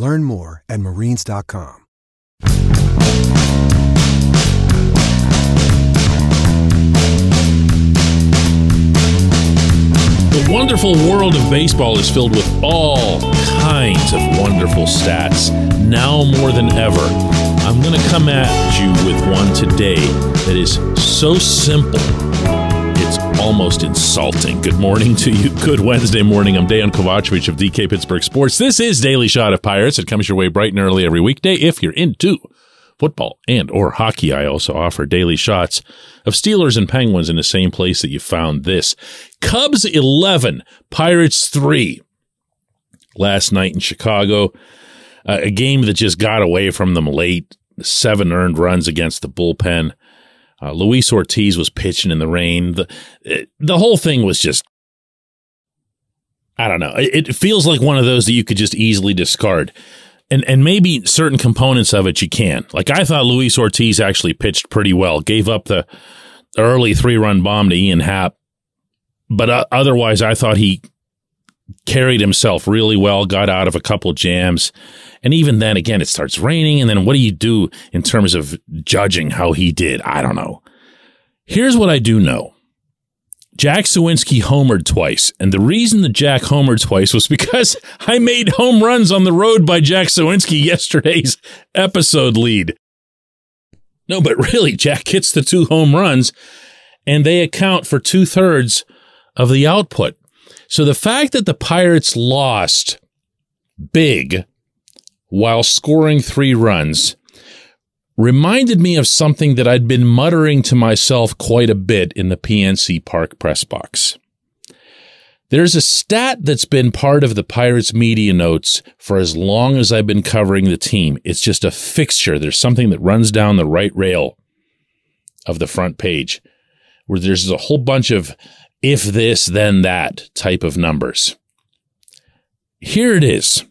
Learn more at marines.com. The wonderful world of baseball is filled with all kinds of wonderful stats. Now more than ever, I'm going to come at you with one today that is so simple, almost insulting. Good morning to you. Good Wednesday morning. I'm Dejan Kovacevic of DK Pittsburgh Sports. This is Daily Shot of Pirates. It comes your way bright and early every weekday if you're into football and or hockey. I also offer daily shots of Steelers and Penguins in the same place that you found this. Cubs 11, Pirates 3. Last night in Chicago, uh, a game that just got away from them late. Seven earned runs against the bullpen. Uh, Luis Ortiz was pitching in the rain. The, it, the whole thing was just, I don't know. It, it feels like one of those that you could just easily discard and and maybe certain components of it you can. Like I thought Luis Ortiz actually pitched pretty well, gave up the early three run bomb to Ian Happ, but uh, otherwise I thought he carried himself really well, got out of a couple jams, and even then again it starts raining, and then what do you do in terms of judging how he did? I don't know. Here's what I do know. Jack Suwinski homered twice. And the reason that Jack homered twice was because I made home runs on the road by Jack Suwinski yesterday's episode lead. No, but really, Jack hits the two home runs and they account for two thirds of the output. So the fact that the Pirates lost big while scoring three runs reminded me of something that I'd been muttering to myself quite a bit in the PNC Park press box. There's a stat that's been part of the Pirates media notes for as long as I've been covering the team. It's just a fixture. There's something that runs down the right rail of the front page where there's a whole bunch of if this, then that type of numbers. Here it is.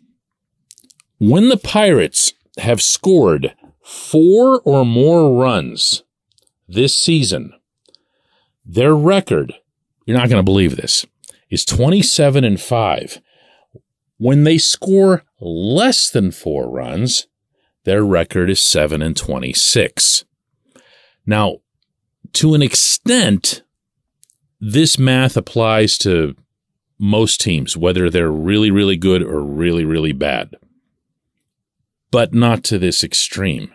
When the Pirates have scored four or more runs this season, their record, you're not going to believe this, is 27 and 5. When they score less than four runs, their record is 7 and 26. Now, to an extent, this math applies to most teams, whether they're really, really good or really, really bad, but not to this extreme.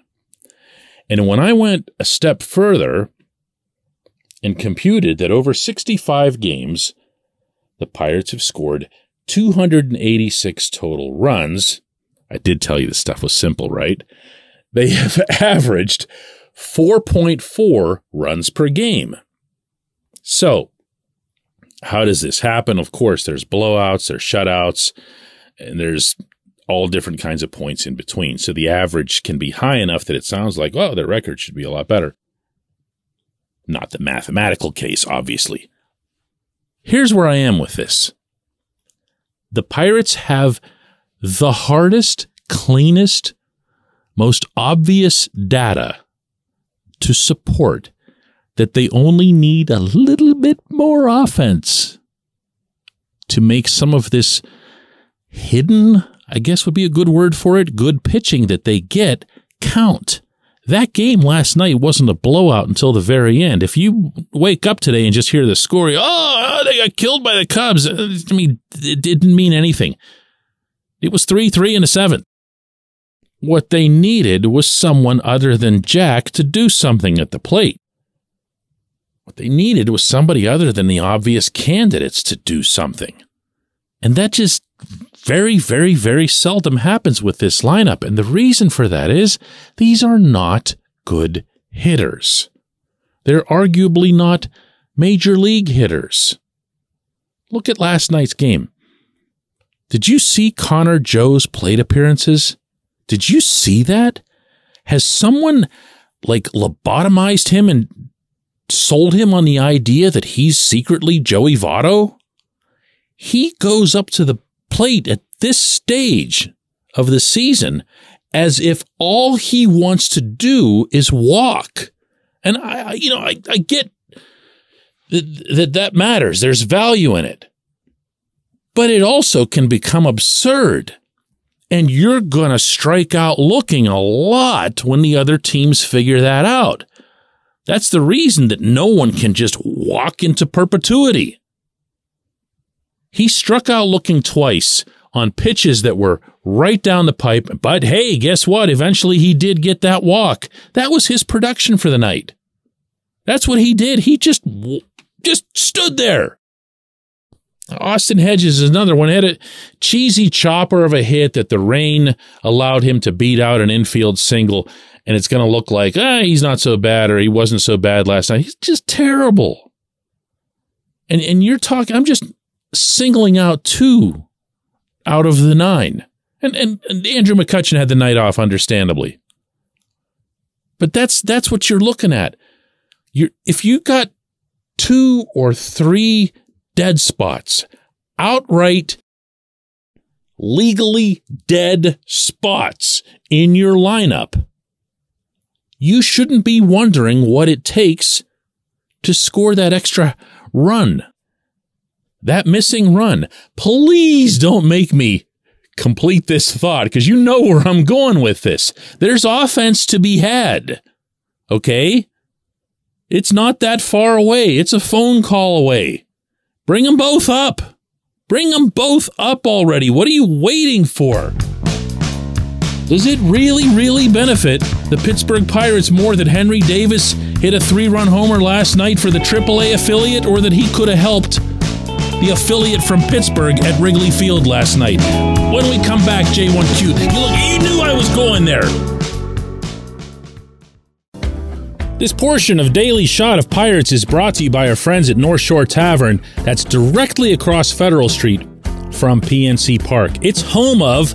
And when I went a step further and computed that over 65 games, the Pirates have scored 286 total runs. I did tell you this stuff was simple, right? They have averaged 4.4 runs per game. So, how does this happen? Of course, there's blowouts, there's shutouts, and there's all different kinds of points in between. So the average can be high enough that it sounds like, oh, their record should be a lot better. Not the mathematical case, obviously. Here's where I am with this the Pirates have the hardest, cleanest, most obvious data to support that they only need a little bit more offense to make some of this hidden, I guess would be a good word for it, good pitching that they get count. That game last night wasn't a blowout until the very end. If you wake up today and just hear the score, oh, they got killed by the Cubs. Uh, I mean, it didn't mean anything. It was 3 3 and a 7. what they needed was someone other than Jack to do something at the plate. What they needed was somebody other than the obvious candidates to do something. And that just very, very, very seldom happens with this lineup. And the reason for that is these are not good hitters. They're arguably not major league hitters. Look at last night's game. Did you see Connor Joe's plate appearances? Did you see that? Has someone like lobotomized him and sold him on the idea that he's secretly Joey Votto? He goes up to the plate at this stage of the season as if all he wants to do is walk. And I, you know, I, I get that, that that matters. There's value in it. But it also can become absurd. And you're going to strike out looking a lot when the other teams figure that out. That's the reason that no one can just walk into perpetuity. He struck out looking twice on pitches that were right down the pipe, but hey, guess what? Eventually he did get that walk. That was his production for the night. That's what he did. He just just stood there. Austin Hedges is another one. Had a cheesy chopper of a hit that the rain allowed him to beat out an infield single, and it's going to look like, ah, he's not so bad or he wasn't so bad last night. He's just terrible. And and you're talking, I'm just singling out two out of the nine. And, and, and Andrew McCutchen had the night off, understandably. But that's that's what you're looking at. You're, if you got two or three dead spots, outright legally dead spots in your lineup, you shouldn't be wondering what it takes to score that extra run. That missing run. Please don't make me complete this thought because you know where I'm going with this. There's offense to be had. Okay? It's not that far away. It's a phone call away. Bring them both up. Bring them both up already. What are you waiting for? Does it really, really benefit the Pittsburgh Pirates more that Henry Davis hit a three run homer last night for the AAA affiliate or that he could have helped the affiliate from Pittsburgh at Wrigley Field last night? When we come back, J1Q, you, look, you knew I was going there. This portion of Daily Shot of Pirates is brought to you by our friends at North Shore Tavern, that's directly across Federal Street from PNC Park. It's home of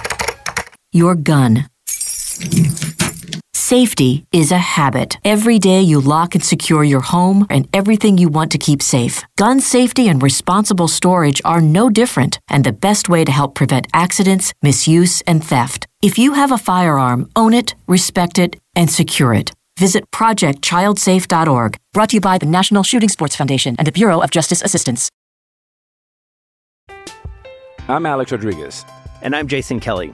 your gun. Safety is a habit. Every day you lock and secure your home and everything you want to keep safe. Gun safety and responsible storage are no different and the best way to help prevent accidents, misuse, and theft. If you have a firearm, own it, respect it, and secure it. Visit ProjectChildSafe.org. Brought to you by the National Shooting Sports Foundation and the Bureau of Justice Assistance. I'm Alex Rodriguez. And I'm Jason Kelly.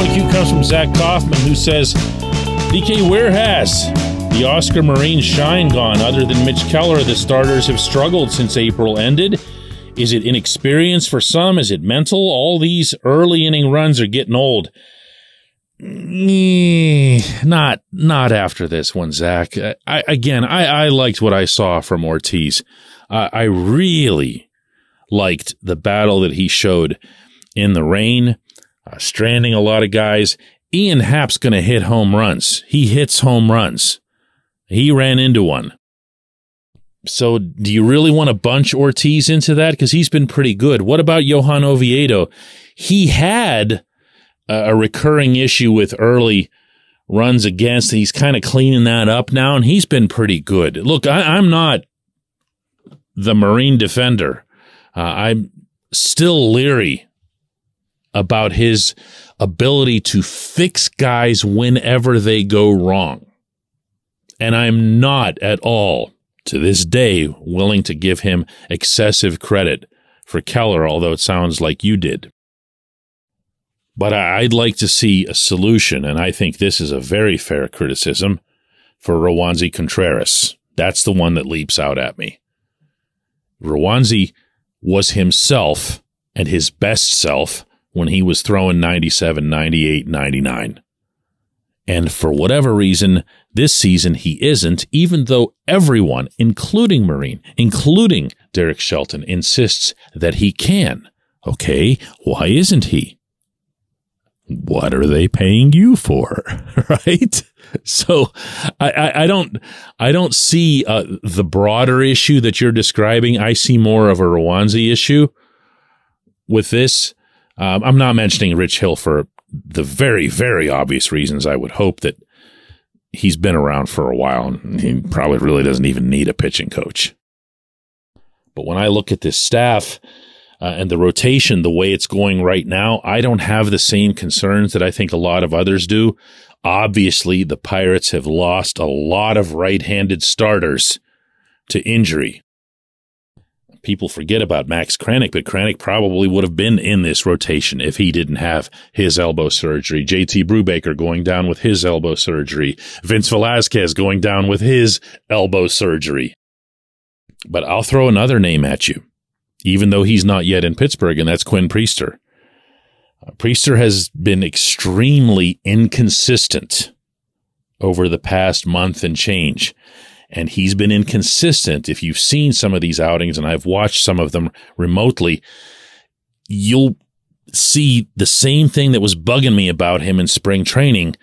Today's J1Q comes from Zach Kaufman, who says, DK, where has the Oscar Marin shine gone? Other than Mitch Keller, the starters have struggled since April ended. Is it inexperience for some? Is it mental? All these early inning runs are getting old. Not, not after this one, Zach. I, again, I, I liked what I saw from Ortiz. Uh, I really liked the battle that he showed in the rain, uh, stranding a lot of guys. Ian Happ's going to hit home runs. He hits home runs. He ran into one. So, do you really want to bunch Ortiz into that? Because he's been pretty good. What about Johan Oviedo? He had a recurring issue with early runs against. He's kind of cleaning that up now, and he's been pretty good. Look, I, am not the Marin defender. Uh, I'm still leery about his ability to fix guys whenever they go wrong. And I'm not at all, to this day, willing to give him excessive credit for Keller, although it sounds like you did. But I'd like to see a solution, and I think this is a very fair criticism for Roansy Contreras. That's the one that leaps out at me. Roansy was himself and his best self when he was throwing 97, 98, 99. And for whatever reason, this season he isn't, even though everyone, including Marin, including Derek Shelton, insists that he can. Okay, why isn't he? what are they paying you for? right. So I, I, I, don't, I don't see uh, the broader issue that you're describing. I see more of a Roansy issue with this. Um, I'm not mentioning Rich Hill for the very, very obvious reasons. I would hope that he's been around for a while and he probably really doesn't even need a pitching coach. But when I look at this staff, uh, and the rotation, the way it's going right now, I don't have the same concerns that I think a lot of others do. Obviously, the Pirates have lost a lot of right handed starters to injury. People forget about Max Kranick, but Kranick probably would have been in this rotation if he didn't have his elbow surgery. JT Brubaker going down with his elbow surgery. Vince Velasquez going down with his elbow surgery. But I'll throw another name at you even though he's not yet in Pittsburgh, and that's Quinn Priester. Uh, Priester has been extremely inconsistent over the past month and change. And he's been inconsistent. If you've seen some of these outings, and I've watched some of them remotely, you'll see the same thing that was bugging me about him in spring training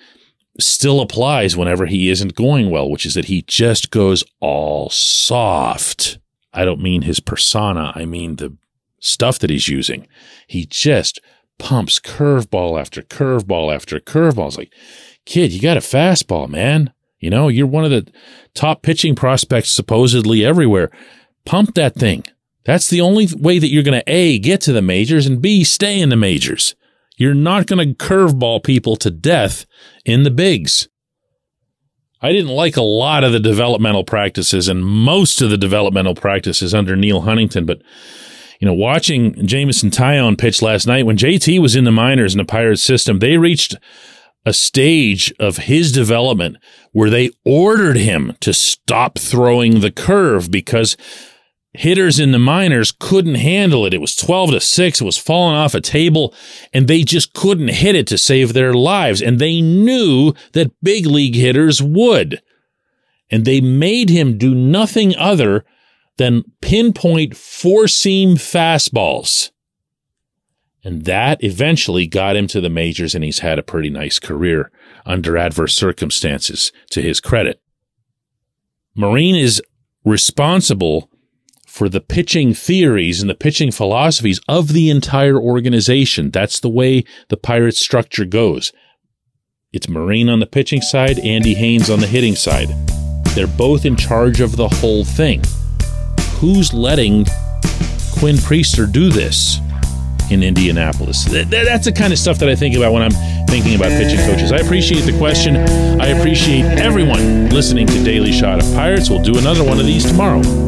still applies whenever he isn't going well, which is that he just goes all soft. I don't mean his persona. I mean the stuff that he's using. He just pumps curveball after curveball after curveball. It's like, kid, you got a fastball, man. You know, you're one of the top pitching prospects supposedly everywhere. Pump that thing. That's the only way that you're going to A, get to the majors and B, stay in the majors. You're not going to curveball people to death in the bigs. I didn't like a lot of the developmental practices and most of the developmental practices under Neil Huntington, but you know, watching Jameson Taillon pitch last night when JT was in the minors in the Pirates system, they reached a stage of his development where they ordered him to stop throwing the curve because hitters in the minors couldn't handle it. It was 12 to 6. It was falling off a table and they just couldn't hit it to save their lives. And they knew that big league hitters would. And they made him do nothing other than pinpoint four seam fastballs. And that eventually got him to the majors, and he's had a pretty nice career under adverse circumstances, to his credit. Marin is responsible for the pitching theories and the pitching philosophies of the entire organization. That's the way the Pirates structure goes. It's Marin on the pitching side, Andy Haines on the hitting side. They're both in charge of the whole thing. Who's letting Quinn Priester do this in Indianapolis? That's the kind of stuff that I think about when I'm thinking about pitching coaches. I appreciate the question. I appreciate everyone listening to Daily Shot of Pirates. We'll do another one of these tomorrow.